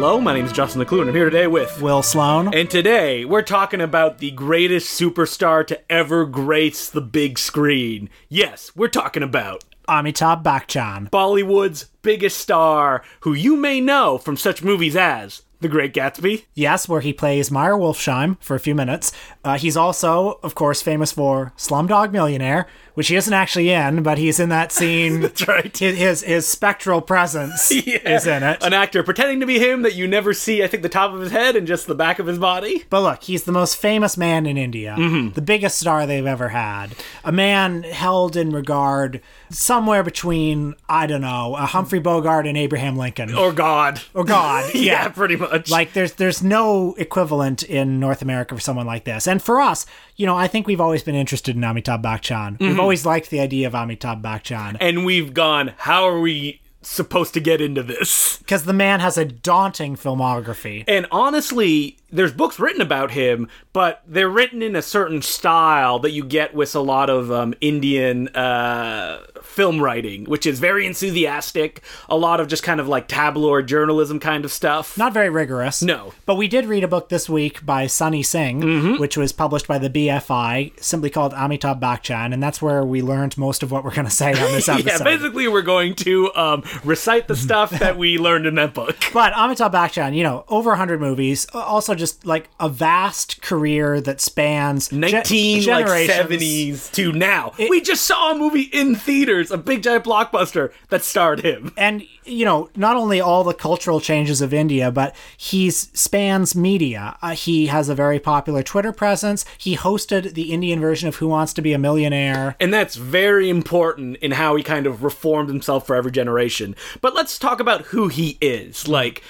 hello. My name is Justin Decloux, and I'm here today with Will Sloan. And today we're talking about the greatest superstar to ever grace the big screen. Yes, we're talking about Amitabh Bachchan. Bollywood's biggest star, who you may know from such movies as The Great Gatsby. Yes, where he plays Meyer Wolfsheim for a few minutes. Uh, he's also, of course, famous for Slumdog Millionaire, which he isn't actually in, but he's in that scene. That's right. His, his, spectral presence is in it. An actor pretending to be him that you never see, I think, the top of his head and just the back of his body. But look, he's the most famous man in India, mm-hmm. the biggest star they've ever had. A man held in regard somewhere between, I don't know, a Humphrey Bogart and Abraham Lincoln. Or God. Or God. yeah, pretty much. Like there's there's no equivalent in North America for someone like this. And for us, you know, I think we've always been interested in Amitabh Bachchan. We've mm-hmm. Always liked the idea of Amitabh Bachchan and we've gone, how are we supposed to get into this? because the man has a daunting filmography. And honestly, there's books written about him, but they're written in a certain style that you get with a lot of um, Indian uh, film writing, which is very enthusiastic, a lot of just kind of like tabloid journalism kind of stuff. Not very rigorous. No. But we did read a book this week by Sunny Singh, which was published by the BFI, simply called Amitabh Bachchan, and that's where we learned most of what we're going to say on this episode. yeah, basically, we're going to um, recite the stuff that we learned in that book. But Amitabh Bachchan, you know, over 100 movies, also just like a vast career that spans ge- 19 like 70s to now. we just saw a movie in theaters, a big giant blockbuster that starred him. And you know, not only all the cultural changes of India, but he spans media. Uh, he has a very popular Twitter presence. He hosted the Indian version of Who Wants to Be a Millionaire. And that's very important in how he kind of reformed himself for every generation. But let's talk about who he is. Like,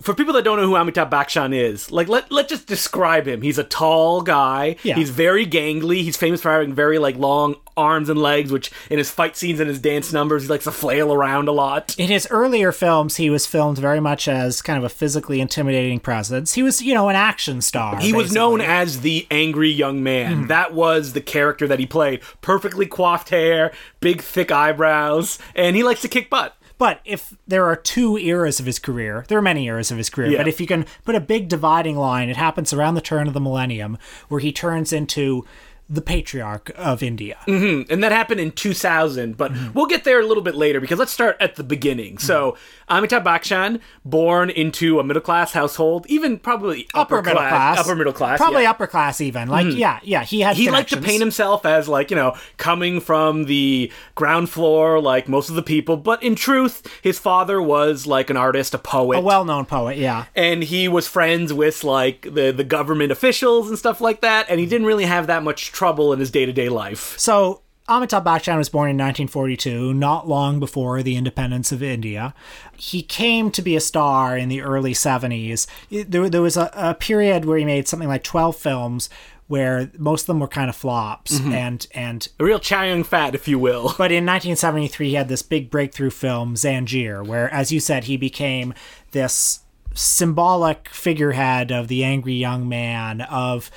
for people that don't know who Amitabh Bachchan is, like let let just describe him. He's a tall guy. Yeah. He's very gangly. He's famous for having very like long arms and legs, which in his fight scenes and his dance numbers, he likes to flail around a lot. In his earlier films, he was filmed very much as kind of a physically intimidating presence. He was, you know, an action star. He was known as the angry young man. Hmm. That was the character that he played. Perfectly coiffed hair, big thick eyebrows, and he likes to kick butt. But if there are two eras of his career, there are many eras of his career, Yeah. but if you can put a big dividing line, it happens around the turn of the millennium where he turns into the patriarch of India. Mm-hmm. and that happened in 2000 but mm-hmm. we'll get there a little bit later because let's start at the beginning so mm-hmm. amitabh bachchan born into a middle class household even probably upper, Upper middle class. upper middle class Probably yeah. upper class even. Like, mm. yeah, yeah, he had he liked to paint himself as like you know coming from the ground floor like most of the people but in truth his father was like an artist a poet A well-known poet, yeah. and he was friends with like the the government officials and stuff like that and he didn't really have that much trouble in his day-to-day life So Amitabh Bachchan was born in 1942, not long before the independence of India. He came to be a star in the early 70s. There, there was a, a period where he made something like 12 films where most of them were kind of flops mm-hmm. and and a real Chow Yun-fat if you will but in 1973 he had this big breakthrough film Zanjeer where as you said he became this symbolic figurehead of the angry young man of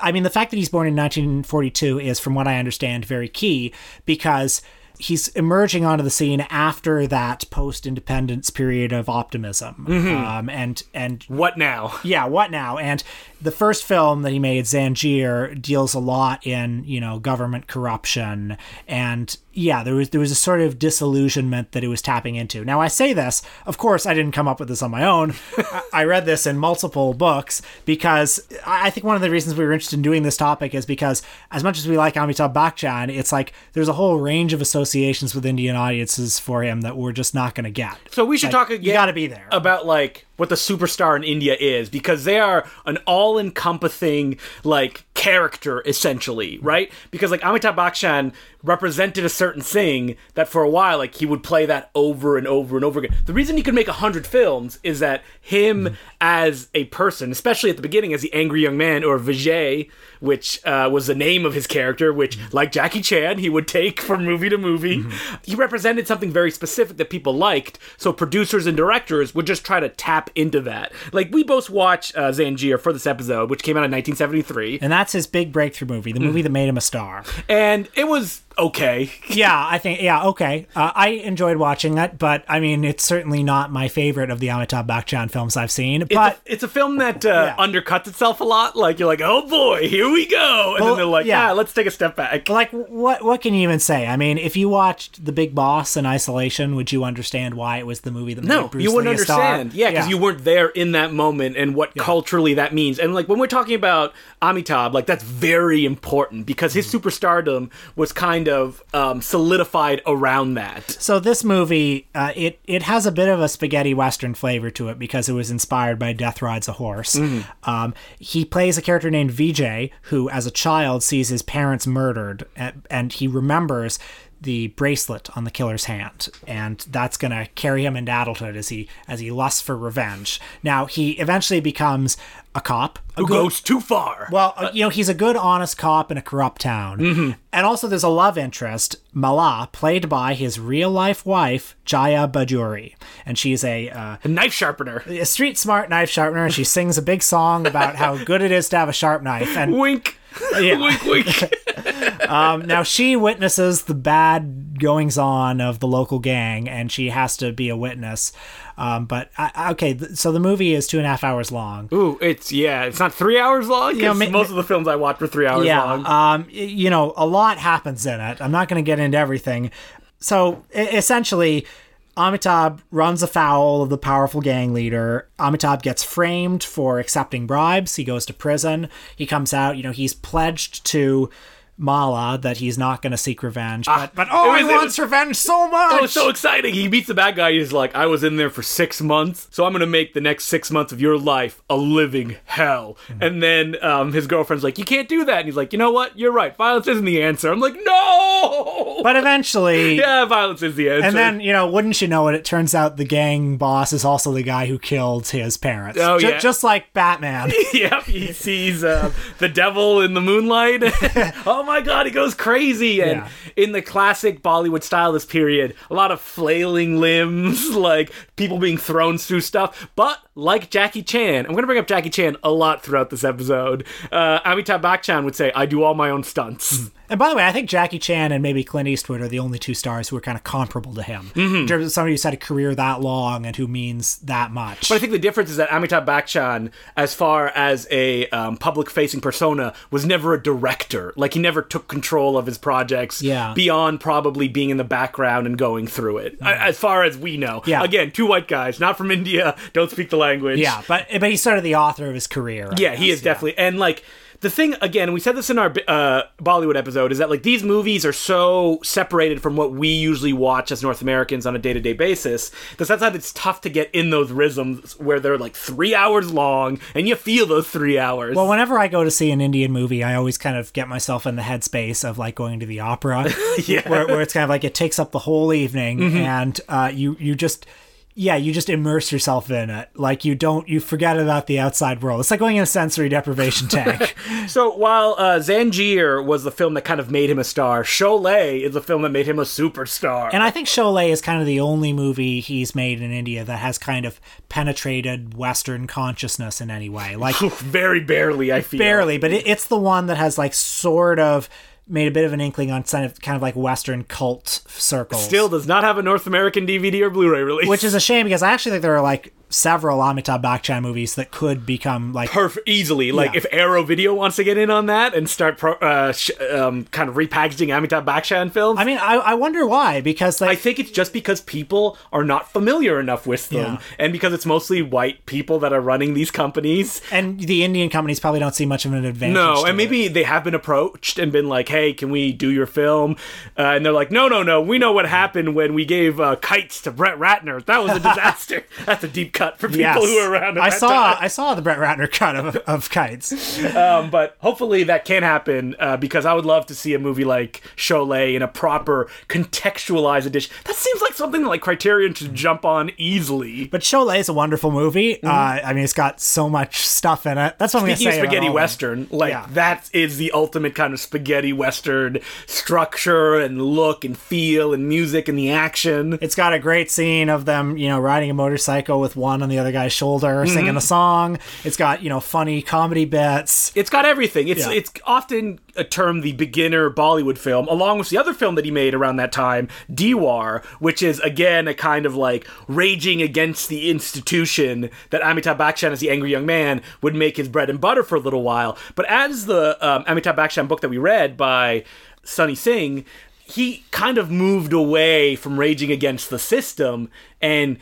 I mean the fact that he's born in 1942 is from what I understand very key because he's emerging onto the scene after that post-independence period of optimism um, and and what now yeah, what now? And the first film that he made, Zanjeer, deals a lot in you know government corruption, and yeah, there was there was a sort of disillusionment that it was tapping into. Now I say this, of course, I didn't come up with this on my own. I- read this in multiple books because I I think one of the reasons we were interested in doing this topic is because as much as we like Amitabh Bachchan, it's like there's a whole range of associations with Indian audiences for him that we're just not going to get. So we should Like, talk again. You got to be there. about like what the superstar in India is because they are an all-encompassing like character essentially, right? Because like Amitabh Bachchan represented a certain thing that for a while like he would play that over and over and over again. The reason he could make a hundred films is that him as a person, especially at the beginning as the angry young man or Vijay, which uh, was the name of his character, which like Jackie Chan he would take from movie to movie. He represented something very specific that people liked, so producers and directors would just try to tap into that. Like we both watched uh, Zanjeer for this episode, which came out in 1973. and that's that's his big breakthrough movie, the movie that made him a star. and it was okay. yeah, I think yeah, okay. Uh, I enjoyed watching it, but I mean, it's certainly not my favorite of the Amitabh Bachchan films I've seen. It's, But a, it's a film that uh, Yeah. undercuts itself a lot. Like you're like, oh boy, here we go, and Well, then they're like, yeah. yeah, let's take a step back. like, what what can you even say? I mean, if you watched The Big Boss in isolation, would you understand why it was the movie that No, made Bruce you wouldn't Lee understand. Yeah, because you weren't there in that moment and what culturally that means. And like when we're talking about Amitabh, like that's very important because his Mm-hmm. superstardom was kind of um, solidified around that. So this movie, uh, it it has a bit of a spaghetti western flavor to it because it was inspired by Death Rides a Horse. Um, he plays a character named Vijay who, as a child, sees his parents murdered, and, and he remembers the bracelet on the killer's hand, and that's gonna carry him into adulthood as he as he lusts for revenge. Now he eventually becomes a cop, a Who good- goes too far? well, uh, you know, he's a good, honest cop in a corrupt town. And also, there's a love interest, Mala, played by his real life wife, Jaya Bhaduri. And she's a, uh, a knife sharpener. a street smart knife sharpener, and she sings a big song about how good it is to have a sharp knife. And Wink. Yeah. wink, wink. um, now she witnesses the bad goings on of the local gang, and she has to be a witness. Um, but I, okay, th- so the movie is two and a half hours long. Ooh, it's yeah, it's not three hours long. Yeah, ma- most of the films I watch were three hours yeah, long. um, you know, a lot happens in it. I'm not going to get into everything. So essentially, Amitabh runs afoul of the powerful gang leader. Amitabh gets framed for accepting bribes. He goes to prison. He comes out. You know, he's pledged to Mala that he's not going to seek revenge. But, but oh, it he wants was- revenge so much. It was so exciting. He meets the bad guy. He's like, I was in there for six months, so I'm gonna make the next six months of your life a living hell. Mm-hmm. And then um, his girlfriend's like, You can't do that. And he's like, You know what? You're right. Violence isn't the answer. I'm like, No. but eventually, yeah, violence is the answer. And then, you know, wouldn't you know it, it turns out the gang boss is also the guy who killed his parents. Oh, Ju- yeah. Just like Batman. yep, he sees uh, the devil in the moonlight. oh my god, he goes crazy. And Yeah. in the classic Bollywood style, this period, a lot of flailing limbs, like people being thrown through stuff. But like Jackie Chan, I'm going to bring up Jackie Chan a lot throughout this episode. Uh, Amitabh Bachchan would say, I do all my own stunts. And by the way, I think Jackie Chan and maybe Clint Eastwood are the only two stars who are kind of comparable to him. Mm-hmm. In terms of somebody who's had a career that long and who means that much. But I think the difference is that Amitabh Bachchan, as far as a um, public-facing persona, was never a director. Like he never took control of his projects Yeah. beyond probably being in the background and going through it. A- As far as we know. Yeah. Again, two white guys, not from India, don't speak the language. yeah, but but he's sort of the author of his career. I Yeah, he guess, is definitely. And like the thing again, we said this in our uh, Bollywood episode, is that like these movies are so separated from what we usually watch as North Americans on a day to day basis. That sometimes it's tough to get in those rhythms where they're like three hours long, and you feel those three hours. Well, whenever I go to see an Indian movie, I always kind of get myself in the headspace of like going to the opera, Yeah. where, where it's kind of like it takes up the whole evening, Mm-hmm. and uh, you you just yeah you just immerse yourself in it. Like you don't you forget about the outside world. It's like going in a sensory deprivation tank. So while uh, Zanjeer was the film that kind of made him a star, Sholay is the film that made him a superstar. And I think Sholay is kind of the only movie he's made in India that has kind of penetrated Western consciousness in any way. Like very barely, I feel. barely, but it, it's the one that has like sort of made a bit of an inkling on kind of kind of like Western cult circles. Still does not have a North American DVD or Blu-ray release. which is a shame because I actually think there are like several Amitabh Bachchan movies that could become like perfect easily like Yeah. if arrow video wants to get in on that and start pro, uh, sh- um, kind of repackaging amitabh bachchan films I mean, I, I wonder why because I think it's just because people are not familiar enough with them, Yeah. and because it's mostly white people that are running these companies. and the Indian companies probably don't see much of an advantage. No, and maybe they have been approached and been like, "Hey, can we do your film?" Uh, and they're like, "No, no, no. We know what happened when we gave uh, kites to Brett Ratner. That was a disaster." That's a deep cut for it. people Yes. who were around. I saw time. I saw the Brett Ratner cut of, of kites. Um, but hopefully that can happen uh, because I would love to see a movie like Sholay in a proper contextualized edition. That seems like something that like Criterion should jump on easily. But Sholay is a wonderful movie. Uh, I mean, it's got so much stuff in it. That's what I'm going to Mm-hmm. Say. spaghetti western, like Yeah. that is the ultimate kind of spaghetti western structure and look and feel and music and the action. It's got a great scene of them, you know, riding a motorcycle with one on the other guy's shoulder singing a song. It's got you know funny comedy bits. It's got everything. It's Yeah. it's often a term the beginner Bollywood film, along with the other film that he made around that time, Deewaar, which is again a kind of like raging against the institution that Amitabh Bachchan as the angry young man would make his bread and butter for a little while. But as the um, Amitabh Bachchan book that we read by Sunny Singh, he kind of moved away from raging against the system and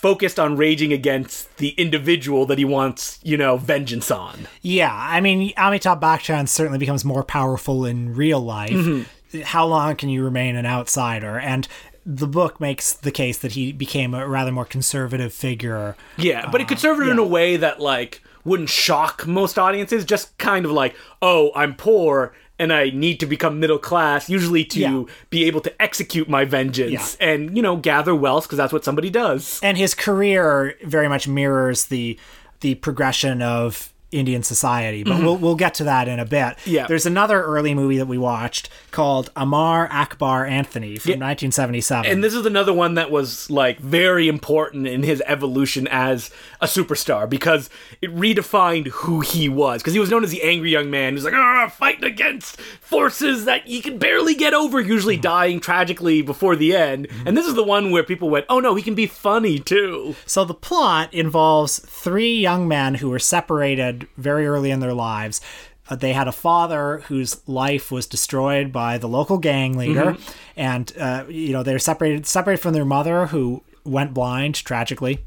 focused on raging against the individual that he wants, you know, vengeance on. Yeah, I mean Amitabh Bachchan certainly becomes more powerful in real life. Mm-hmm. How long can you remain an outsider? And the book makes the case that he became a rather more conservative figure. Yeah, but it conservative in a way that like wouldn't shock most audiences. Just kind of like, oh, I'm poor and I need to become middle class, usually to Yeah. be able to execute my vengeance and you know gather wealth because that's what somebody does. and his career very much mirrors the the progression of Indian society, but we'll we'll get to that in a bit. Mm-hmm. Yeah. There's another early movie that we watched called Amar Akbar Anthony from 1977. And this is another one that was like very important in his evolution as a superstar because it redefined who he was. Because he was known as the angry young man who's like, ah, fighting against forces that he can barely get over, usually dying tragically before the end. And this is the one where people went, oh no, he can be funny too. So the plot involves three young men who were separated very early in their lives. Uh, they had a father whose life was destroyed by the local gang leader, and uh, you know they're separated separated from their mother who went blind tragically,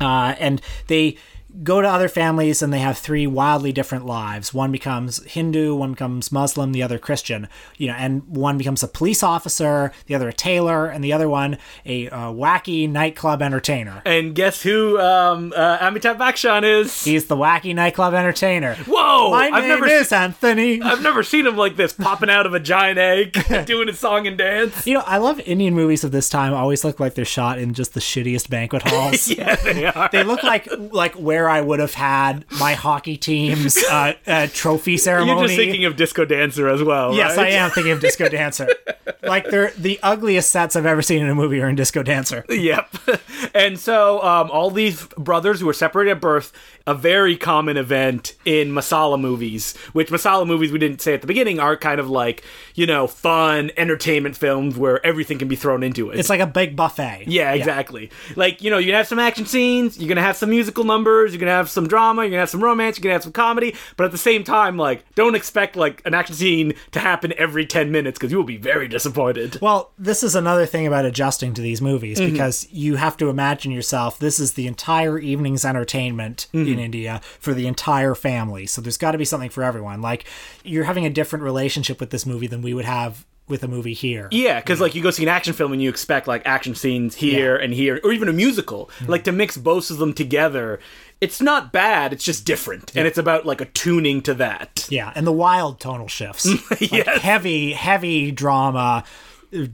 uh, and they go to other families and they have three wildly different lives. One becomes Hindu, one becomes Muslim, the other Christian. You know, and one becomes a police officer, the other a tailor, and the other one a uh, wacky nightclub entertainer. And guess who um, uh, Amitabh Bachchan is? He's the wacky nightclub entertainer. Whoa! My I've name never is Anthony. I've never seen him like this, popping out of a giant egg, doing his song and dance. you know, I love Indian movies of this time. Always look like they're shot in just the shittiest banquet halls. Yeah, they are. They look like like where I would have had my hockey team's uh, uh, trophy ceremony. You're just thinking of Disco Dancer as well. Yes, right? I am thinking of Disco Dancer. like they're the ugliest sets I've ever seen in a movie are in Disco Dancer. Yep. And so um, all these brothers who were separated at birth, a very common event in masala movies, which masala movies we didn't say at the beginning are kind of like, you know, fun entertainment films where everything can be thrown into it. It's like a big buffet. yeah, exactly. Like, you know, you're have some action scenes, you're gonna have some musical numbers, you're gonna have some drama, you're gonna have some romance, you're gonna have some comedy, but at the same time, like, don't expect like an action scene to happen every 10 minutes because you will be very disappointed. Well, this is another thing about adjusting to these movies Mm-hmm. because you have to imagine yourself this is the entire evening's entertainment Mm-hmm. in India for the entire family. So there's got to be something for everyone. Like you're having a different relationship with this movie than we would have with a movie here. Yeah, because like you go see an action film and you expect like action scenes here and here, or even a musical. Like to mix both of them together, it's not bad. It's just different, and it's about like attuning to that. Yeah, and the wild tonal shifts. Like, heavy, heavy drama,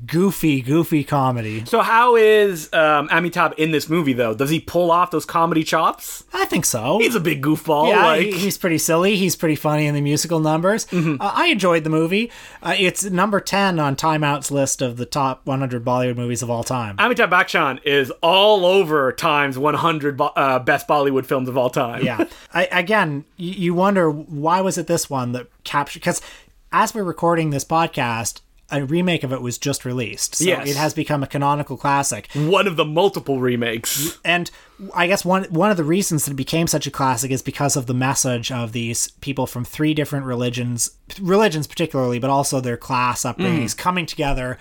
goofy, goofy comedy. So how is um, Amitabh in this movie though? Does he pull off those comedy chops? I think so. He's a big goofball. yeah, like he- he's pretty silly. He's pretty funny in the musical numbers. Mm-hmm. Uh, I enjoyed the movie. Uh, it's number 10 on Time Out's list of the top 100 Bollywood movies of all time. Amitabh Bachchan is all over Times 100 bo- uh, best Bollywood films of all time. yeah. I, again, you, you wonder why was it this one that captured because as we're recording this podcast, a remake of it was just released. So Yes. it has become a canonical classic. one of the multiple remakes. And I guess one one of the reasons that it became such a classic is because of the message of these people from three different religions, religions particularly, but also their class upbringings mm. coming together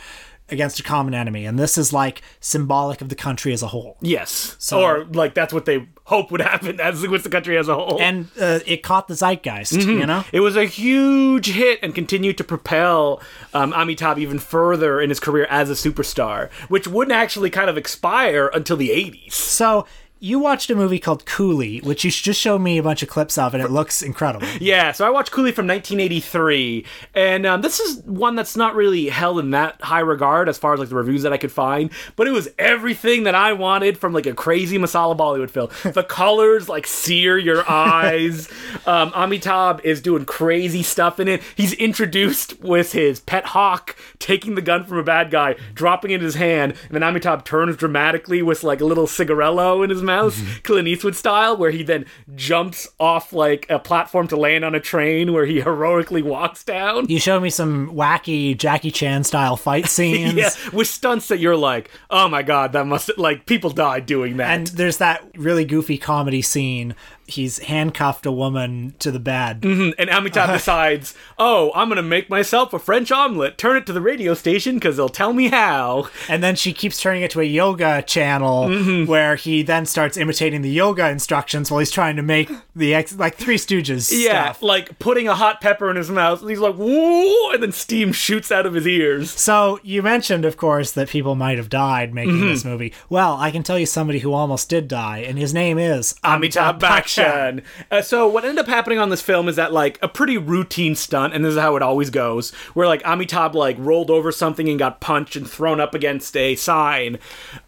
against a common enemy. And this is like symbolic of the country as a whole. Yes, so, or like that's what they hope would happen as with the country as a whole. And uh, it caught the zeitgeist, you know? It was a huge hit and continued to propel um, Amitabh even further in his career as a superstar, which wouldn't actually kind of expire until the 80s. So you watched a movie called Coolie, which you just showed me a bunch of clips of, and it looks incredible. Yeah, so I watched Coolie from 1983, and um, this is one that's not really held in that high regard as far as like the reviews that I could find, but it was everything that I wanted from like a crazy masala Bollywood film. the colors like sear your eyes. Um, Amitabh is doing crazy stuff in it. He's introduced with his pet hawk taking the gun from a bad guy, dropping it in his hand, and then Amitabh turns dramatically with like a little cigarello in his mouth. Mouse, Mm-hmm. Clint Eastwood style, where he then jumps off like a platform to land on a train, where he heroically walks down. You showed me some wacky Jackie Chan style fight scenes. Yeah, with stunts that you're like, oh my god, that must like people died doing that. And there's that really goofy comedy scene. He's handcuffed a woman to the bed. and Amitabh decides, oh, I'm gonna make myself a French omelet. Turn it to the radio station because they'll tell me how. And then she keeps turning it to a yoga channel Mm-hmm. where he then starts imitating the yoga instructions while he's trying to make the ex- like Three Stooges Yeah, stuff. like putting a hot pepper in his mouth. And he's like, whoa, and then steam shoots out of his ears. So you mentioned, of course, that people might have died making Mm-hmm. this movie. Well, I can tell you somebody who almost did die, and his name is Amitabh Bachchan. Uh, so what ended up happening on this film is that like a pretty routine stunt, and this is how it always goes, where like Amitabh like rolled over something and got punched and thrown up against a sign,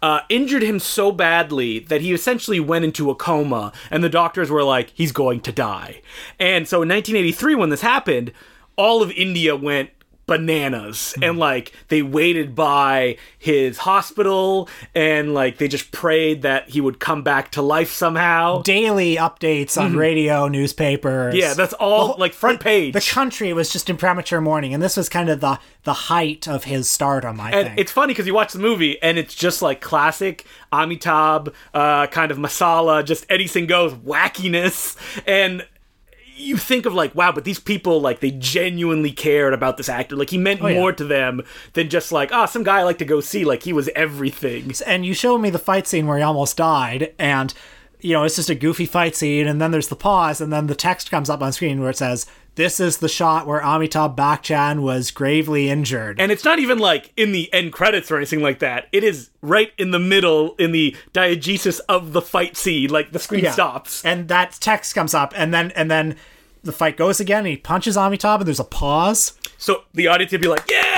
uh, injured him so badly that he essentially went into a coma, and the doctors were like, he's going to die. And so in 1983, when this happened, all of India went bananas. And like they waited by his hospital and like they just prayed that he would come back to life somehow. Daily updates on radio, newspapers. Yeah that's all like front page the country was just in premature mourning, and this was kind of the the height of his stardom. I and think. it's funny because you watch the movie and it's just like classic Amitabh uh, kind of masala, just Eddie Singh goes wackiness, and you think of like, wow, but these people like they genuinely cared about this actor. Like he meant Oh, yeah. more to them than just like, oh, some guy I like to go see. Like he was everything. and you show me the fight scene where he almost died, and you know it's just a goofy fight scene, and then there's the pause, and then the text comes up on screen where it says, "This is the shot where Amitabh Bachchan was gravely injured." And it's not even like in the end credits or anything like that. It is right in the middle in the diegesis of the fight scene. Like the screen Yeah. stops. and that text comes up, and then and then the fight goes again. And he punches Amitabh, and there's a pause, So the audience would be like, yeah!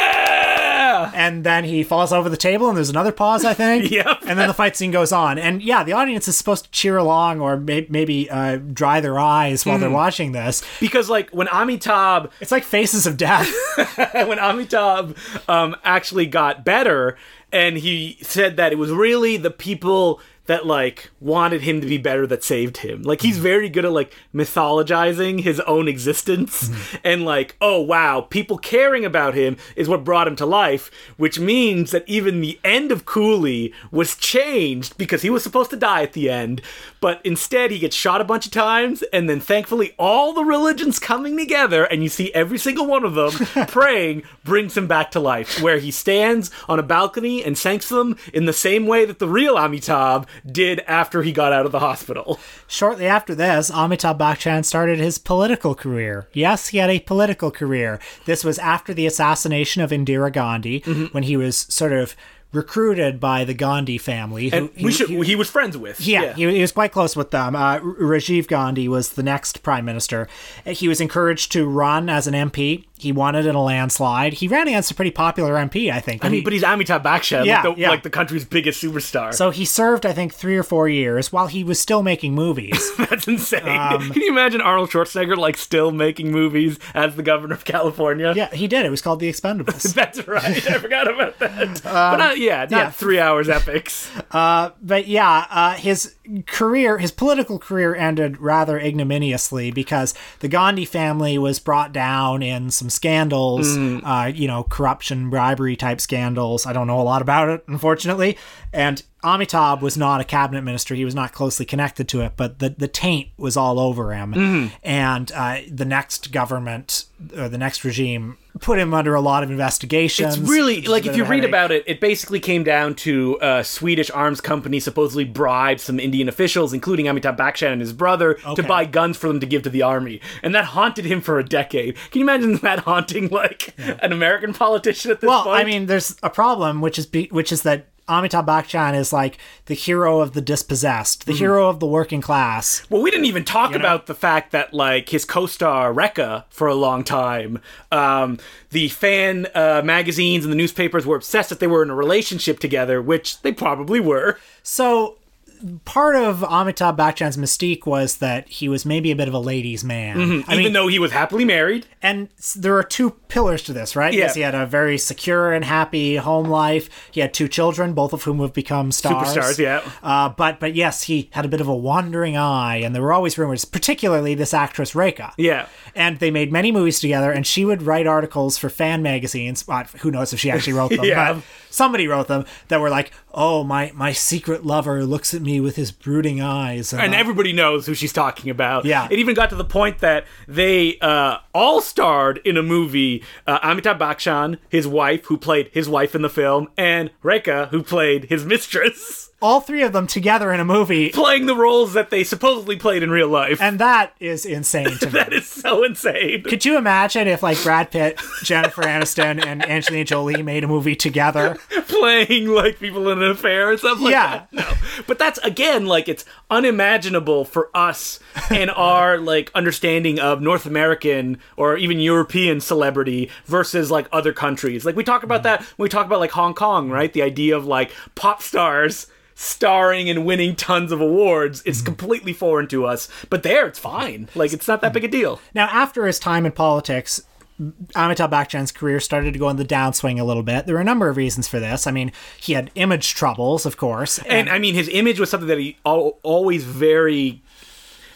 and then he falls over the table, and there's another pause, I think. Yep. And then the fight scene goes on, and yeah, the audience is supposed to cheer along or may- maybe uh, dry their eyes while Hmm. they're watching this. Because like when Amitabh It's like Faces of Death. when Amitabh um, actually got better, and he said that it was really the people that like wanted him to be better that saved him. Like he's mm. very good at like mythologizing his own existence mm-hmm. and like, oh wow, people caring about him is what brought him to life, which means that even the end of Coolie was changed because he was supposed to die at the end, but instead he gets shot a bunch of times and then thankfully all the religions coming together and you see every single one of them praying brings him back to life where he stands on a balcony and thanks them in the same way that the real Amitabh did after he got out of the hospital. Shortly after this, Amitabh Bachchan started his political career. Yes, he had a political career. This was after the assassination of Indira Gandhi, Mm-hmm. when he was sort of recruited by the Gandhi family. who- And we should he, was friends with. yeah, He, he was quite close with them. Uh, Rajiv Gandhi was the next prime minister. He was encouraged to run as an MP. He won it in a landslide. He ran against a pretty popular MP, I think. I mean, but he's Amitabh Bachchan, Yeah, like, the, yeah. like the country's biggest superstar. so he served, I think, three or four years while he was still making movies. That's insane. Um, Can you imagine Arnold Schwarzenegger like still making movies as the governor of California? yeah, he did. It was called The Expendables. That's right. I forgot about that. but not, yeah, not Um, yeah. three hours epics. but yeah, uh, his career, his political career ended rather ignominiously because the Gandhi family was brought down in some scandals, uh, you know, corruption, bribery type scandals. I don't know a lot about it, unfortunately. And Amitabh was not a cabinet minister; he was not closely connected to it, but the the taint was all over him. And uh, the next government, or the next regime, put him under a lot of investigations. It's really It's like if you read about it, it basically came down to a Swedish arms company supposedly bribed some Indian officials, including Amitabh Bachchan and his brother, to buy guns for them to give to the army, and that haunted him for a decade. Can you imagine that haunting like an American politician at this Well, point? Well, I mean, there's a problem, which is be, which is that Amitabh Bachchan is like the hero of the dispossessed, Mm-hmm. the hero of the working class. Well, we didn't even talk about the fact that like his co-star Rekha for a long time, um, the fan uh, magazines and the newspapers were obsessed that they were in a relationship together, which they probably were. So part of Amitabh Bachchan's mystique was that he was maybe a bit of a ladies' man. Mm-hmm. Even mean, though he was happily married. and there are two pillars to this, right? Yeah. Yes, he had a very secure and happy home life. He had two children, both of whom have become stars. Superstars, yeah. Uh, but but yes, he had a bit of a wandering eye, and there were always rumors, particularly this actress Rekha. Yeah. And they made many movies together, and she would write articles for fan magazines. Well, who knows if she actually wrote them? Yeah. But somebody wrote them that were like, "Oh, my my secret lover looks at me with his brooding eyes," and I- everybody knows who she's talking about. Yeah. It even got to the point that they uh, all starred in a movie. Uh, Amitabh Bachchan, his wife, who played his wife in the film, and Rekha, who played his mistress, all three of them together in a movie, playing the roles that they supposedly played in real life. and that is insane to me. that is so insane. Could you imagine if like Brad Pitt, Jennifer Aniston, and Angelina Jolie made a movie together? playing like people in an affair and stuff like Yeah. that. No. But that's again like it's unimaginable for us and our like understanding of North American or even European celebrity versus like other countries. Like we talk about mm-hmm. that when we talk about like Hong Kong, right? The idea of like pop stars starring and winning tons of awards it's mhm. completely foreign to us but there it's fine like it's not that big a deal Now, after his time in politics, Amitabh Bachchan's career started to go on the downswing a little bit. There were a number of reasons for this. I mean, he had image troubles, of course, and I mean his image was something that he al- always very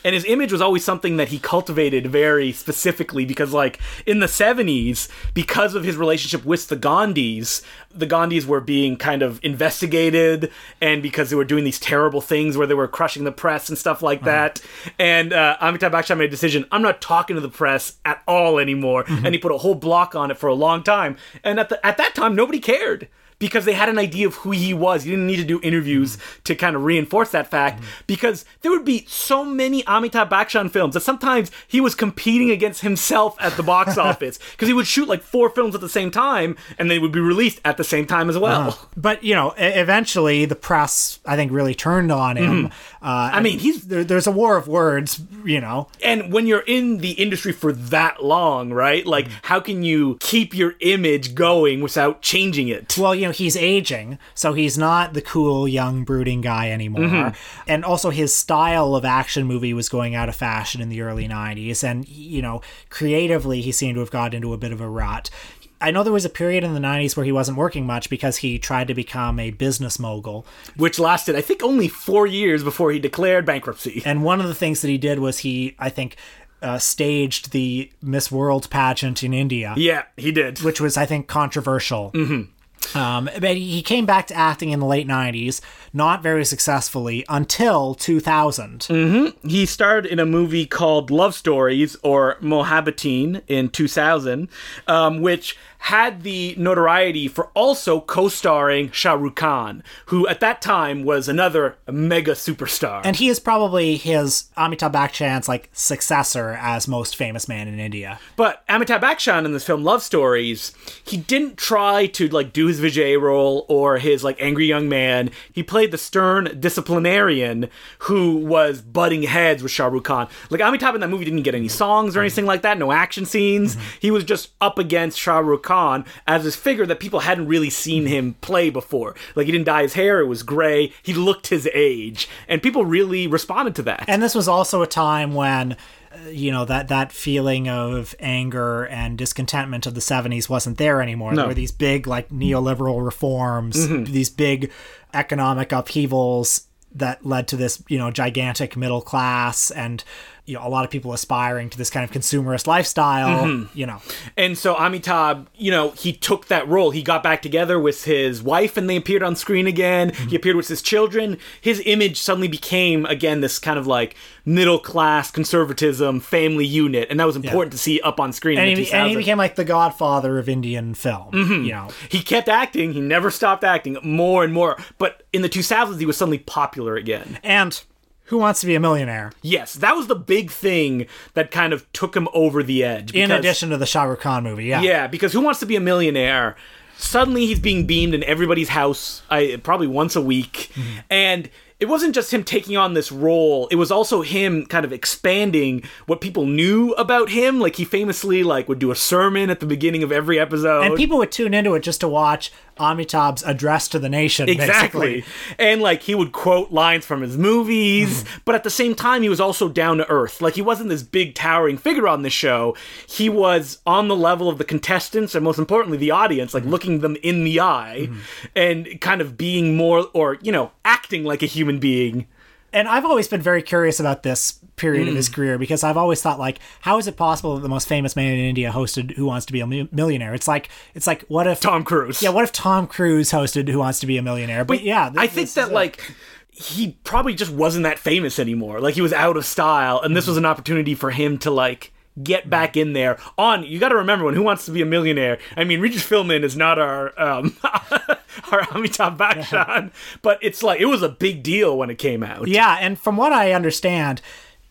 and his image was always something that he cultivated very specifically because like in the 70s because of his relationship with the Gandhis the Gandhis were being kind of investigated and because they were doing these terrible things where they were crushing the press and stuff like that. And uh, Amitabh Bachchan made a decision I'm not talking to the press at all anymore. And he put a whole block on it for a long time. And at the, at that time nobody cared because they had an idea of who he was. You didn't need to do interviews mm. to kind of reinforce that fact mm. because there would be so many Amitabh Bachchan films that sometimes he was competing against himself at the box office because he would shoot like four films at the same time and they would be released at the same time as well. Uh-huh. but you know, eventually the press, I think, really turned on him. Mm-hmm. Uh, I mean, he's- there, there's a war of words, you know. And when you're in the industry for that long, right? Like, mm. how can you keep your image going without changing it? Well, you know, he's aging, so he's not the cool, young, brooding guy anymore. And also, his style of action movie was going out of fashion in the early 90s. And, you know, creatively, he seemed to have got into a bit of a rut. I know there was a period in the 90s where he wasn't working much because he tried to become a business mogul. Which lasted, I think, only four years before he declared bankruptcy. And one of the things that he did was he, I think, uh, staged the Miss World pageant in India. Yeah, he did. which was I think controversial. Mm-hmm. Um, but he came back to acting in the late '90s, not very successfully until 2000. He starred in a movie called Love Stories or Mohabbatein in 2000, um, which had the notoriety for also co-starring Shah Rukh Khan, who at that time was another mega superstar. And he is probably his Amitabh Bachchan's like successor as most famous man in India. But Amitabh Bachchan in this film Love Stories, he didn't try to like do his Vijay role or his like angry young man. He played the stern disciplinarian who was butting heads with Shah Rukh Khan. Like Amitabh in that movie didn't get any songs or anything like that, no action scenes. Mm-hmm. He was just up against Shah Rukh Khan as this figure that people hadn't really seen him play before. Like he didn't dye his hair, it was gray. He looked his age, and people really responded to that. And this was also a time when you know that that feeling of anger and discontentment of the 70s wasn't there anymore. There were these big like neoliberal reforms mm-hmm. these big economic upheavals that led to this you know gigantic middle class and you know a lot of people aspiring to this kind of consumerist lifestyle mm-hmm. you know And so Amitabh, you know, he took that role. He got back together with his wife and they appeared on screen again. He mm-hmm. appeared with his children. His image suddenly became, again, this kind of like middle class conservatism family unit. And that was important to see up on screen and in he, and he became like the godfather of indian film mm-hmm. you know he kept acting. He never stopped acting more and more. But in the 2000s, he was suddenly popular again. and who wants to be a millionaire Yes, that was the big thing that kind of took him over the edge. in addition to the Shah Rukh Khan movie yeah Yeah, because Who Wants to Be a Millionaire? Suddenly he's being beamed in everybody's house, I, probably once a week, mm-hmm. and it wasn't just him taking on this role it was also him kind of expanding what people knew about him like he famously like would do a sermon at the beginning of every episode And people would tune into it just to watch Amitabh's address to the nation. Exactly. basically. And like he would quote lines from his movies, Mm-hmm. but at the same time he was also down to earth. Like he wasn't this big towering figure on the show. He was on the level of the contestants and most importantly the audience, Mm-hmm. like looking them in the eye and kind of being more or, you know, acting like a human being. And I've always been very curious about this period of his Mm. career because I've always thought like, how is it possible that the most famous man in India hosted Who Wants to Be a Millionaire? It's like, it's like, what if Tom Cruise. Yeah, what if Tom Cruise hosted Who Wants to Be a Millionaire? But yeah, th- I think this that like he probably just wasn't that famous anymore. Like he was out of style, and this was an opportunity for him to like get back in there. On you got to remember when Who Wants to Be a Millionaire. I mean, Regis Philbin is not our um, our Amitabh Bachchan, but it's like it was a big deal when it came out. Yeah, and from what I understand,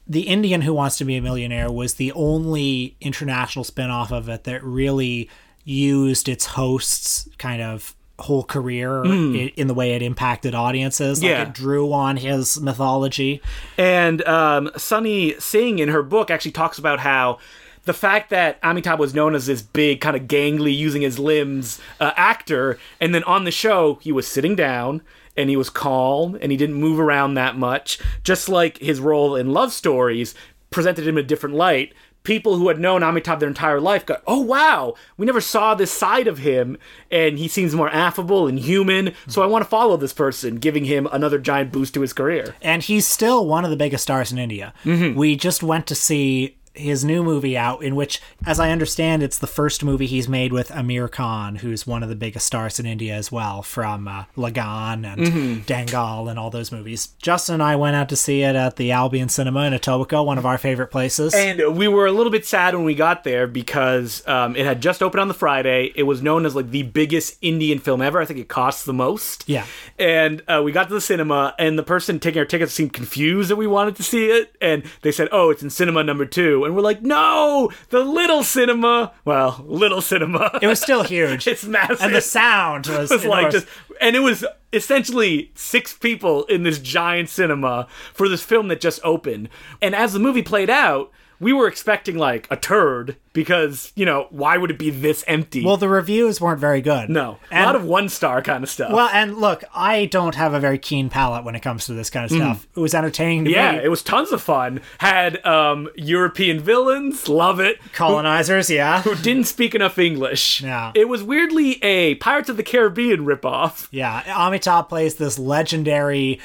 the Indian Who Wants to Be a Millionaire was the only international spin-off of it that really used its host's kind of whole career i- in the way it impacted audiences. Like. Yeah. it drew on his mythology. And um, Sunny Singh in her book actually talks about how the fact that Amitabh was known as this big, kind of gangly, using his limbs uh, actor, and then on the show, he was sitting down and he was calm and he didn't move around that much, just like his role in Love Stories presented him in a different light. People who had known Amitabh their entire life go, "Oh wow, we never saw this side of him, and he seems more affable and human. So I want to follow this person, giving him another giant boost to his career." And he's still one of the biggest stars in India. Mm-hmm. We just went to see his new movie out in which as i understand it's the first movie he's made with aamir khan who's one of the biggest stars in india as well from uh, lagaan and Mm-hmm. dangal and all those movies justin and i went out to see it at the albion cinema in etobicoke one of our favorite places And we were a little bit sad when we got there because um, it had just opened on the Friday. It was known as like the biggest Indian film ever. I think it costs the most. Yeah. And uh, we got to the cinema, and the person taking our tickets seemed confused that we wanted to see it, and they said, "Oh, it's in cinema number two. And we're like, "No, the little cinema." Well, little cinema. it was still huge it's massive. and the sound was, was like just, and it was essentially six people in this giant cinema for this film that just opened. And as the movie played out, we were expecting like a turd because you know why would it be this empty? well the reviews weren't very good no, a lot of one star kind of stuff. well and look i don't have a very keen palate when it comes to this kind of stuff it was entertaining to Mm. yeah, me it was tons of fun. Had um, European villains, love it. colonizers yeah Who didn't speak enough English. Yeah. It was weirdly a Pirates of the Caribbean ripoff. Yeah, Amitabh plays this legendary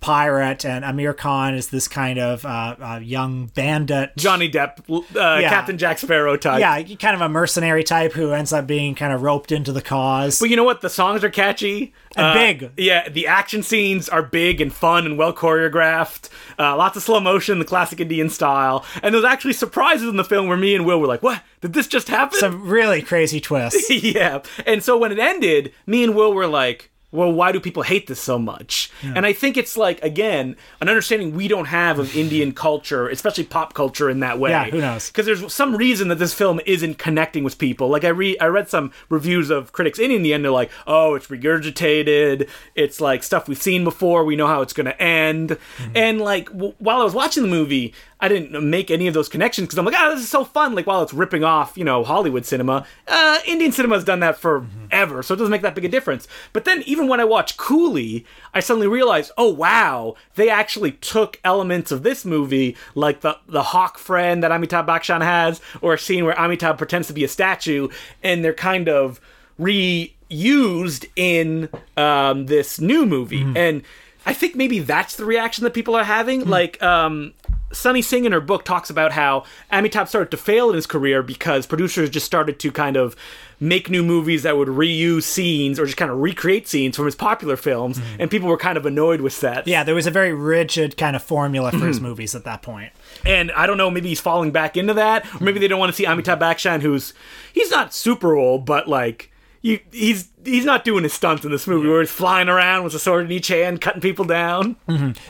pirate, and Aamir Khan is this kind of uh, uh, young bandit. Johnny Depp, uh, Yeah. Captain Jack Sparrow type. yeah, kind of a mercenary type who ends up being kind of roped into the cause. But you know what? The songs are catchy And Uh, big. Yeah, the action scenes are big and fun and well choreographed. Uh, lots of slow motion, the classic Indian style. And there's actually surprises in the film where me and Will were like, "What? Did this just happen?" Some really crazy twists. yeah. And so when it ended, me and Will were like, well, why do people hate this so much? And I think it's like, again, an understanding we don't have of Indian culture, especially pop culture in that way. Yeah, who knows? Because there's some reason that this film isn't connecting with people. Like I read, I read some reviews of critics in India, and they're like, "Oh, it's regurgitated. It's like stuff we've seen before. We know how it's going to end." Mm-hmm. And like w- while I was watching the movie, I didn't make any of those connections because I'm like, "Ah, this is so fun!" Like while it's ripping off, you know, Hollywood cinema, uh, Indian cinema has done that forever, so it doesn't make that big a difference. But then even when I watch Coolie, I suddenly realized, oh wow, they actually took elements of this movie, like the the hawk friend that Amitabh Bachchan has, or a scene where Amitabh pretends to be a statue, and they're kind of reused in um, this new movie. And I think maybe that's the reaction that people are having. Hmm. Like, um, Sunny Singh in her book talks about how Amitabh started to fail in his career because producers just started to kind of make new movies that would reuse scenes or just kind of recreate scenes from his popular films, hmm. and people were kind of annoyed with that. Yeah, there was a very rigid kind of formula for his hmm. movies at that point. And I don't know, maybe he's falling back into that, or maybe they don't want to see Amitabh Bachchan, who's he's not super old, but like you, he's he's not doing his stunts in this movie where he's flying around with a sword in each hand, cutting people down.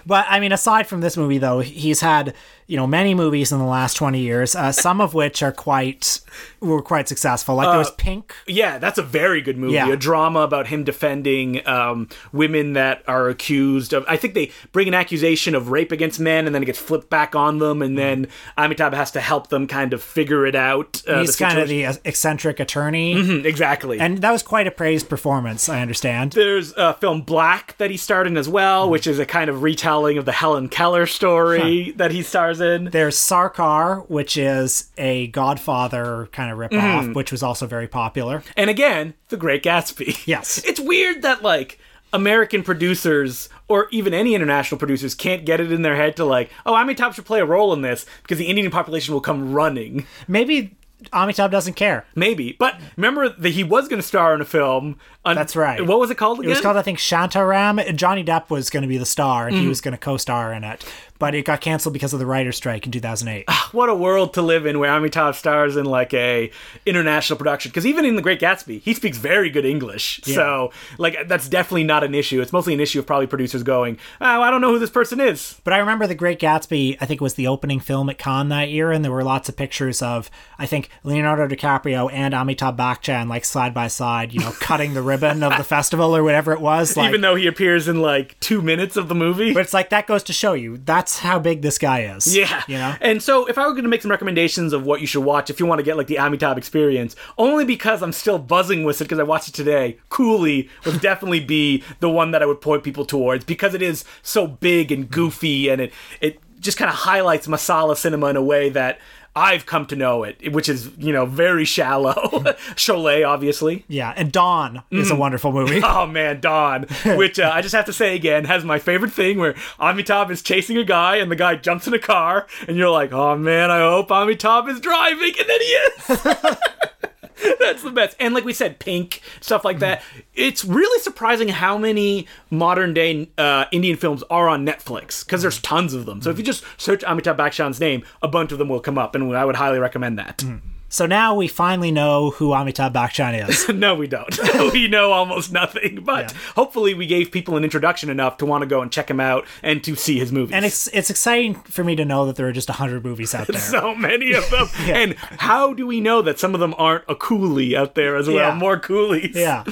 But I mean, aside from this movie, though, he's had you know many movies in the last twenty years, uh, some of which are quite were quite successful. Like there was Pink. Yeah, that's a very good movie. Yeah. A drama about him defending um, women that are accused of. I think they bring an accusation of rape against men, and then it gets flipped back on them, and then Amitabh has to help them kind of figure it out. Uh, He's kind of the eccentric attorney, Mhm, exactly. and that was quite a praised performance. I understand. There's a film Black that he starred in as well, hmm. which is a kind of retelling of the Helen Keller story that he stars in. There's Sarkar, which is a Godfather kind of ripoff, hmm. which was also very popular. And again, The Great Gatsby. Yes. It's weird that like American producers or even any international producers can't get it in their head to like, oh, Amitabh should play a role in this because the Indian population will come running. Maybe Amitabh doesn't care. Maybe. But remember that he was going to star in a film. On, That's right. What was it called again? It was called, I think, Shantaram. Johnny Depp was going to be the star, and Mm-hmm. he was going to co-star in it, but it got canceled because of the writer's strike in 2008. Ah, what a world to live in where Amitabh stars in like a international production. Because even in The Great Gatsby he speaks very good English. So like that's definitely not an issue. It's mostly an issue of probably producers going oh I don't know who this person is. But I remember The Great Gatsby, I think, was the opening film at Cannes that year, and there were lots of pictures of, I think, Leonardo DiCaprio and Amitabh Bachchan, like, side by side, you know, cutting the ribbon of the festival or whatever it was. Like, even though he appears in like two minutes of the movie. But it's like, that goes to show you, that's how big this guy is. Yeah. You know? And so if I were going to make some recommendations of what you should watch if you want to get like the Amitabh experience, only because I'm still buzzing with it because I watched it today, Coolie would definitely be the one that I would point people towards because it is so big and goofy and it it just kind of highlights masala cinema in a way that I've come to know it, which is, you know, very shallow. Sholay, obviously. Yeah, and Don is a Mm. wonderful movie. Oh man, Don, which uh, I just have to say again has my favorite thing where Amitabh is chasing a guy and the guy jumps in a car and you're like, oh man, I hope Amitabh is driving, and then he is. That's the best. And like we said, Pink stuff like that. It's really surprising how many modern day uh, Indian films are on Netflix because there's tons of them. So if you just search Amitabh Bachchan's name, a bunch of them will come up, and I would highly recommend that. So now we finally know who Amitabh Bachchan is. no, we don't. we know almost nothing, but Yeah. hopefully we gave people an introduction enough to want to go and check him out and to see his movies. And it's it's exciting for me to know that there are just 100 movies out there. so many of them. And how do we know that some of them aren't a coolie out there as well? Yeah. More coolies. yeah.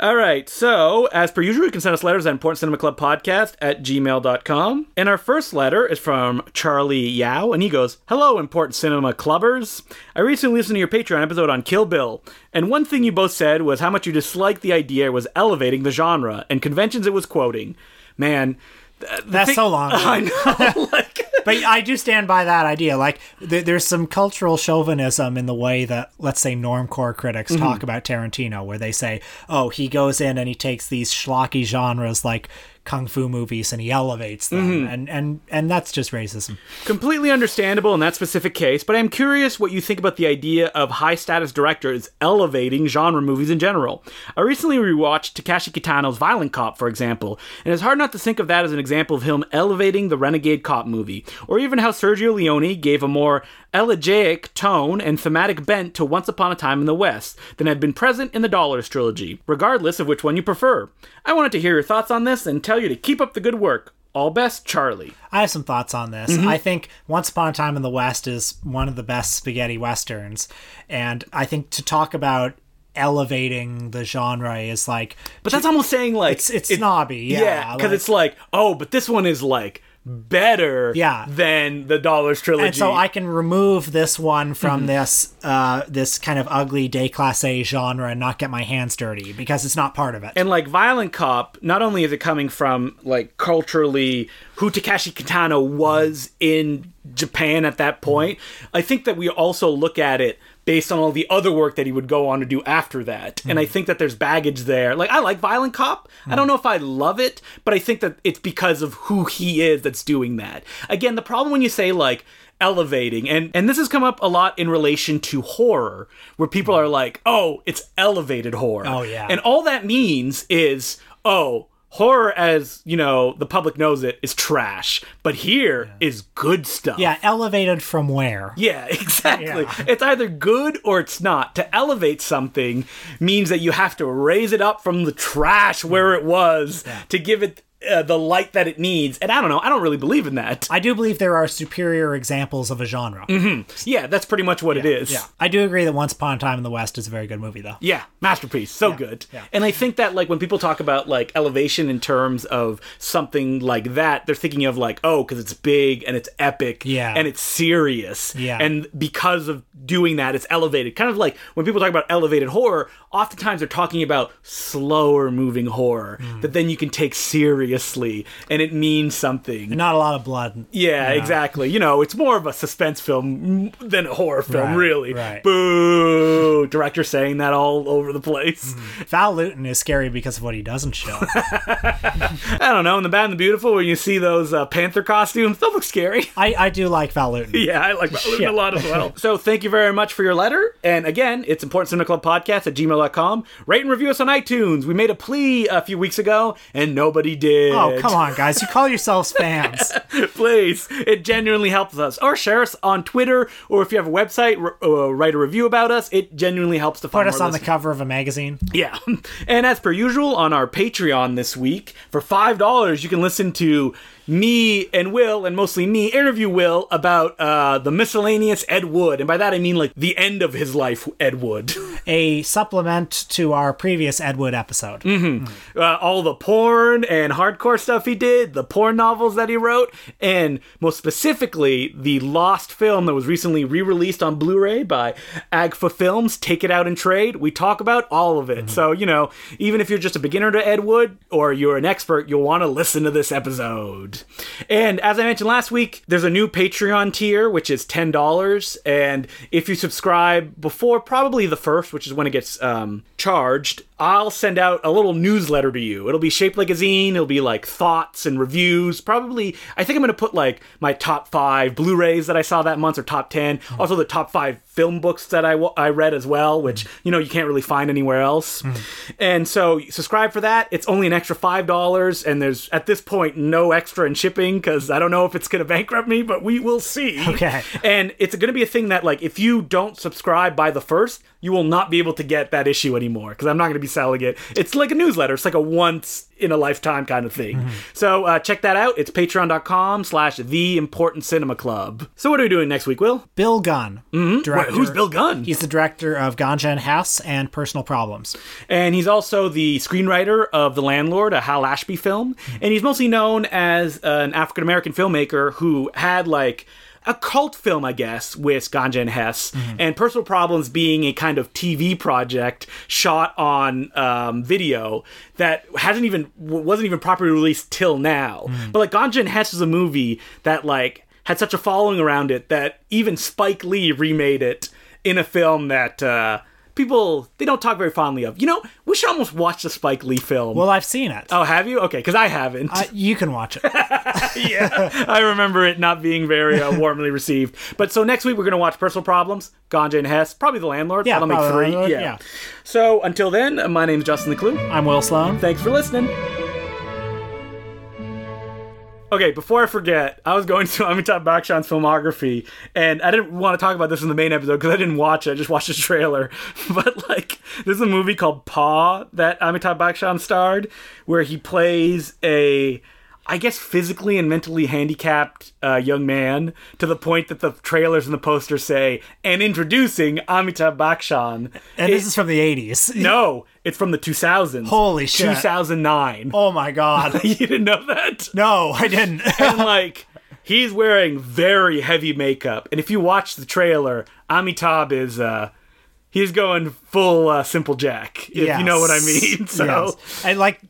All right. So, as per usual, you can send us letters at Important Cinema Club Podcast at gmail.com. And our first letter is from Charlie Yao, and he goes, Hello, Important Cinema Clubbers. I recently listened to your Patreon episode on Kill Bill, and one thing you both said was how much you disliked the idea was elevating the genre, and conventions it was quoting. Man, th- the That's thing- so long. I know. like, But I do stand by that idea. Like, there, there's some cultural chauvinism in the way that, let's say, normcore critics Mm-hmm. talk about Tarantino, where they say, oh, he goes in and he takes these schlocky genres like kung fu movies and he elevates them. Mm-hmm. And, and, and that's just racism. Completely understandable in that specific case, but I'm curious what you think about the idea of high status directors elevating genre movies in general. I recently rewatched Takashi Kitano's Violent Cop, for example, and it's hard not to think of that as an example of him elevating the renegade cop movie, or even how Sergio Leone gave a more elegiac tone and thematic bent to Once Upon a Time in the West than had been present in the Dollars trilogy, regardless of which one you prefer. I wanted to hear your thoughts on this and tell you to keep up the good work. All best, Charlie. I have some thoughts on this. Mm-hmm. I think Once Upon a Time in the West is one of the best spaghetti westerns. And I think to talk about elevating the genre is like But that's almost saying like it's it's it- snobby. Yeah, Yeah, because like- it's like, oh, but this one is like better Yeah. than the Dollars trilogy. and so I can remove this one from Mm-hmm. this uh, this kind of ugly déclassé genre and not get my hands dirty because it's not part of it. and like Violent Cop, not only is it coming from like culturally who Takashi Kitano was in Japan at that point, I think that we also look at it based on all the other work that he would go on to do after that. And I mm. think that there's baggage there. Like I like Violent Cop. I don't mm. know if I love it, but I think that it's because of who he is that's doing that. Again, the problem when you say like elevating and and this has come up a lot in relation to horror where people mm. are like, "Oh, it's elevated horror." Oh, yeah. And all that means is, oh, horror as you know the public knows it is trash. But here is good stuff. Yeah, elevated from where? yeah exactly. Yeah. it's either good or it's not. To elevate something means that you have to raise it up from the trash where it was to give it uh, the light that it needs and i don't know i don't really believe in that I do believe there are superior examples of a genre. yeah that's pretty much what it is Yeah, I do agree that Once Upon a Time in the West is a very good movie, though. Yeah, masterpiece. So good. yeah. And I think that like when people talk about like elevation in terms of something like that, they're thinking of like, oh, because it's big and it's epic Yeah. and it's serious. Yeah. And because of doing that, it's elevated. Kind of like when people talk about elevated horror, oftentimes they're talking about slower moving horror Hmm. that then you can take seriously and it means something. Not a lot of blood. Yeah, exactly. You know, it's more of a suspense film than a horror film, Right, really. right. Boo! Director saying that all over the place. Val Lewton is scary because of what he doesn't show. I don't know. In the Bad and the Beautiful, when you see those uh, panther costumes, those look scary. I, I do like Val Lewton. Yeah, I like Balloon Yeah. a lot as well. so thank you very much for your letter. And again, it's Important Cinema Club Podcast at gmail.com. Rate and review us on iTunes. We made a plea a few weeks ago, and nobody did. Oh, come on, guys. You call yourselves fans. Please. It genuinely helps us. Or share us on Twitter, or if you have a website, r- uh, write a review about us. It genuinely helps to find Put us on the cover of a magazine. Yeah. And as per usual, on our Patreon this week, for $5, you can listen to me and Will, and mostly me, interview Will about uh, the miscellaneous Ed Wood. And by that I mean like the end of his life, Ed Wood. A supplement to our previous Ed Wood episode. uh, all the porn and hardcore stuff he did, the porn novels that he wrote, and most specifically, the lost film that was recently re released on Blu ray by Agfa Films, Take It Out in Trade. We talk about all of it. So, you know, even if you're just a beginner to Ed Wood or you're an expert, you'll want to listen to this episode. And as I mentioned last week, there's a new Patreon tier, which is $10. And if you subscribe before probably the first, which is when it gets um, charged, I'll send out a little newsletter to you. It'll be shaped like a zine. It'll be like thoughts and reviews. Probably, I think I'm going to put like my top five Blu rays that I saw that month or top 10. Also, the top five film books that I, I read as well, which, mm. you know, you can't really find anywhere else. Mm. And so, subscribe for that. It's only an extra $5. And there's, at this point, no extra in shipping because I don't know if it's going to bankrupt me, but we will see. Okay. And it's going to be a thing that, like, if you don't subscribe by the first, you will not be able to get that issue anymore because I'm not going to be selling it. It's like a newsletter. It's like a once in a lifetime kind of thing. Mm-hmm. So uh, check that out. It's patreon.com slash the important cinema club. So what are we doing next week, Will? Bill Gunn. Mm-hmm. Wait, Director. who's Bill Gunn? He's the director of Ganja and Hess and Personal Problems. And he's also the screenwriter of The Landlord, a Hal Ashby film. Mm-hmm. And he's mostly known as an African American filmmaker who had like a cult film, I guess, with Ganja and Hess, and Personal Problems being a kind of TV project shot on um, video that hasn't even wasn't even properly released till now. But like Ganja and Hess is a movie that like had such a following around it that even Spike Lee remade it in a film that uh, people they don't talk very fondly of. You know, we should almost watch the Spike Lee film. Well, I've seen it. oh, have you? Okay, because I haven't. Uh, you can watch it. yeah, I remember it not being very uh, warmly received. But so next week we're gonna watch Personal Problems, Ganja and Hess, probably The Landlord. Yeah, That'll make three. Yeah. yeah. So until then, my name's Justin Decloux. I'm Will Sloan. Thanks for listening. Okay, before I forget, I was going through Amitabh Bachchan's filmography, and I didn't want to talk about this in the main episode because I didn't watch it. I just watched the trailer. But like, there's a movie called Paa that Amitabh Bachchan starred, where he plays a, I guess, physically and mentally handicapped uh, young man to the point that the trailers and the posters say, "And introducing Amitabh Bachchan." And It- this is from the 80s. no, it's from the 2000s. Holy shit. 2009. Oh my god. you didn't know that? No, I didn't. and like he's wearing very heavy makeup and if you watch the trailer amitabh is uh he's going full uh, simple jack if you know what i mean so Yes. and like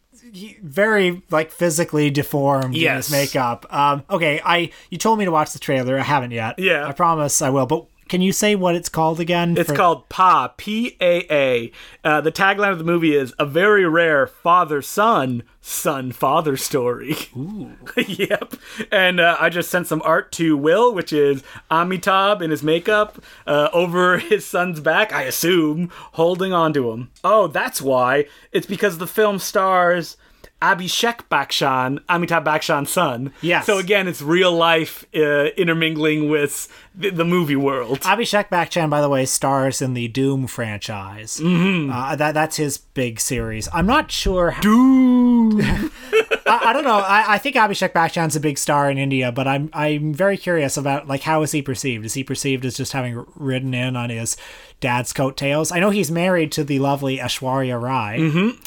very like physically deformed in Yes. his makeup. Um, okay, I you told me to watch the trailer. I haven't yet. Yeah. I promise I will. But can you say what it's called again? it's for- called Paa, P A A. Uh, the tagline of the movie is a very rare father son, son father story. Ooh. yep. And uh, I just sent some art to Will, which is Amitabh in his makeup uh, over his son's back, I assume, holding on to him. Oh, that's why. It's because the film stars Abhishek Bachchan, Amitabh Bachchan's son. Yes. So again, it's real life uh, intermingling with the, the movie world. Abhishek Bachchan, by the way, stars in the Dhoom franchise. Mm-hmm. Uh, that that's his big series. I'm not sure. How, Dhoom. I, I don't know. I, I think Abhishek Bachchan's a big star in India, but I'm I'm very curious about like how is he perceived? Is he perceived as just having ridden in on his dad's coattails? I know he's married to the lovely Aishwarya Rai,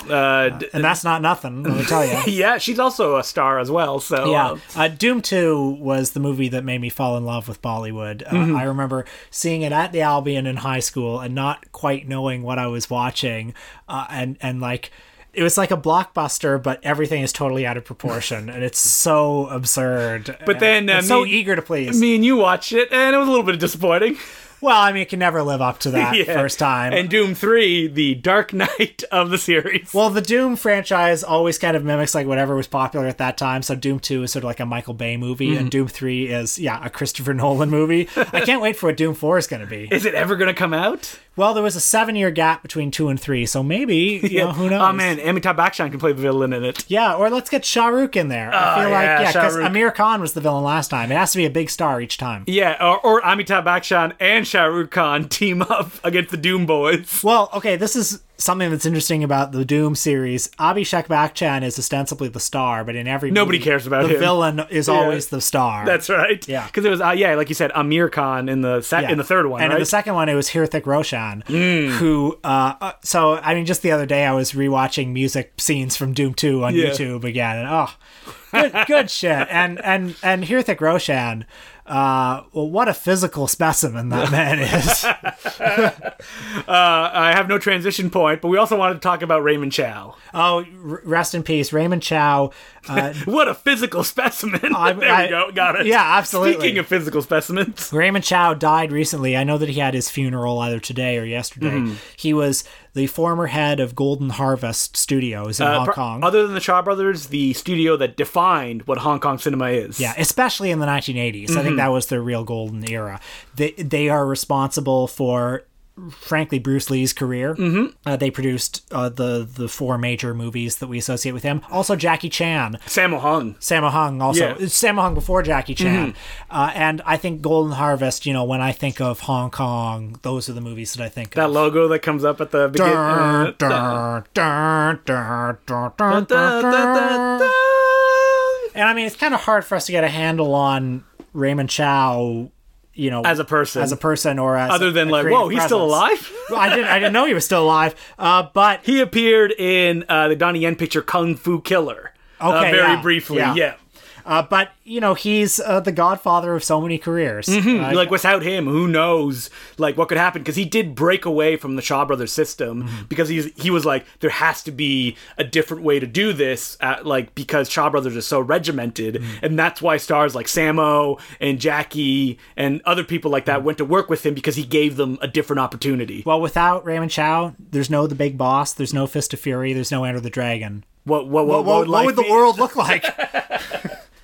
uh, d- and that's not nothing. Let me tell you. yeah, she's also a star as well. So Yeah, uh, uh, Dhoom Two was the movie that made me fall in love with Bollywood. Uh, Mm-hmm. I remember seeing it at the Albion in high school and not quite knowing what I was watching, uh, and and like it was like a blockbuster, but everything is totally out of proportion, and it's so absurd. But then, uh, and so eager to please. me and you watched it, and it was a little bit disappointing. Well, I mean, it can never live up to that Yeah. first time. And Dhoom Three, the Dark Knight of the series. well, the Dhoom franchise always kind of mimics like whatever was popular at that time. So Dhoom Two is sort of like a Michael Bay movie, Mm-hmm. and Dhoom Three is yeah a Christopher Nolan movie. I can't wait for what Dhoom Four is going to be. is it ever going to come out? Well, there was a seven-year gap between two and three, so maybe you know who oh, knows. Oh man, Amitabh Bachchan can play the villain in it. Yeah, or let's get Shah Rukh in there. I oh, feel like yeah, yeah, because Rukh. Aamir Khan was the villain last time. It has to be a big star each time. Yeah, or, or Amitabh Bachchan and Shah Rukh Khan team up against the Dhoom Boys. Well, okay, this is something that's interesting about the Dhoom series. Abhishek Bachchan is ostensibly the star, but in every Nobody movie, cares about the him. villain is always the star. That's right. Yeah. because it was uh, yeah, like you said, Aamir Khan in the sec- Yeah. in the third one, and right? Mm. in the second one, it was Hrithik Roshan, who. Uh, uh, so I mean, just the other day, I was rewatching music scenes from Dhoom Two on Yeah. YouTube again, and oh, good, good shit. And and and Hrithik Roshan, uh, well, what a physical specimen that man is. uh, I have no transition point, but we also wanted to talk about Raymond Chow. oh, rest in peace, Raymond Chow. Uh, What a physical specimen! I- there I- we go, got it. yeah, absolutely. Speaking of physical specimens, Raymond Chow died recently. I know that he had his funeral either today or yesterday. Mm-hmm. He was the former head of Golden Harvest Studios in uh, Hong pro- Kong. other than the Shaw Brothers, the studio that defined what Hong Kong cinema is. Yeah, especially in the 1980s. I think mm-hmm. that was their real golden era. They they are responsible for frankly Bruce Lee's career. Mm-hmm. Uh, they produced uh, the the four major movies that we associate with him. Also Jackie Chan, Sammo Hung. Sammo Hung also. Yeah. Sammo Hung before Jackie Chan. Uh, and I think Golden Harvest, you know, when I think of Hong Kong, those are the movies that I think That of. logo that comes up at the beginning. Dun. And I mean, it's kind of hard for us to get a handle on Raymond Chow, you know, As a person. as a person, or as Other than like, whoa, he's still alive? I didn't, I didn't know he was still alive. Uh, but He appeared in uh, the Donnie Yen picture Kung Fu Killer. uh, Okay, very yeah, briefly, yeah. yeah. Uh, but you know, he's uh, the godfather of so many careers. Uh, like without him, who knows like what could happen? Because he did break away from the Shaw Brothers system Mm-hmm. because he's he was like there has to be a different way to do this. At, like because Shaw Brothers is so regimented, Mm-hmm. and that's why stars like Sammo and Jackie and other people like Mm-hmm. that went to work with him because he gave them a different opportunity. well, without Raymond Chow, there's no The Big Boss, there's no Fist of Fury, there's no Enter the Dragon. What what what, What, what, would, life would the world look like?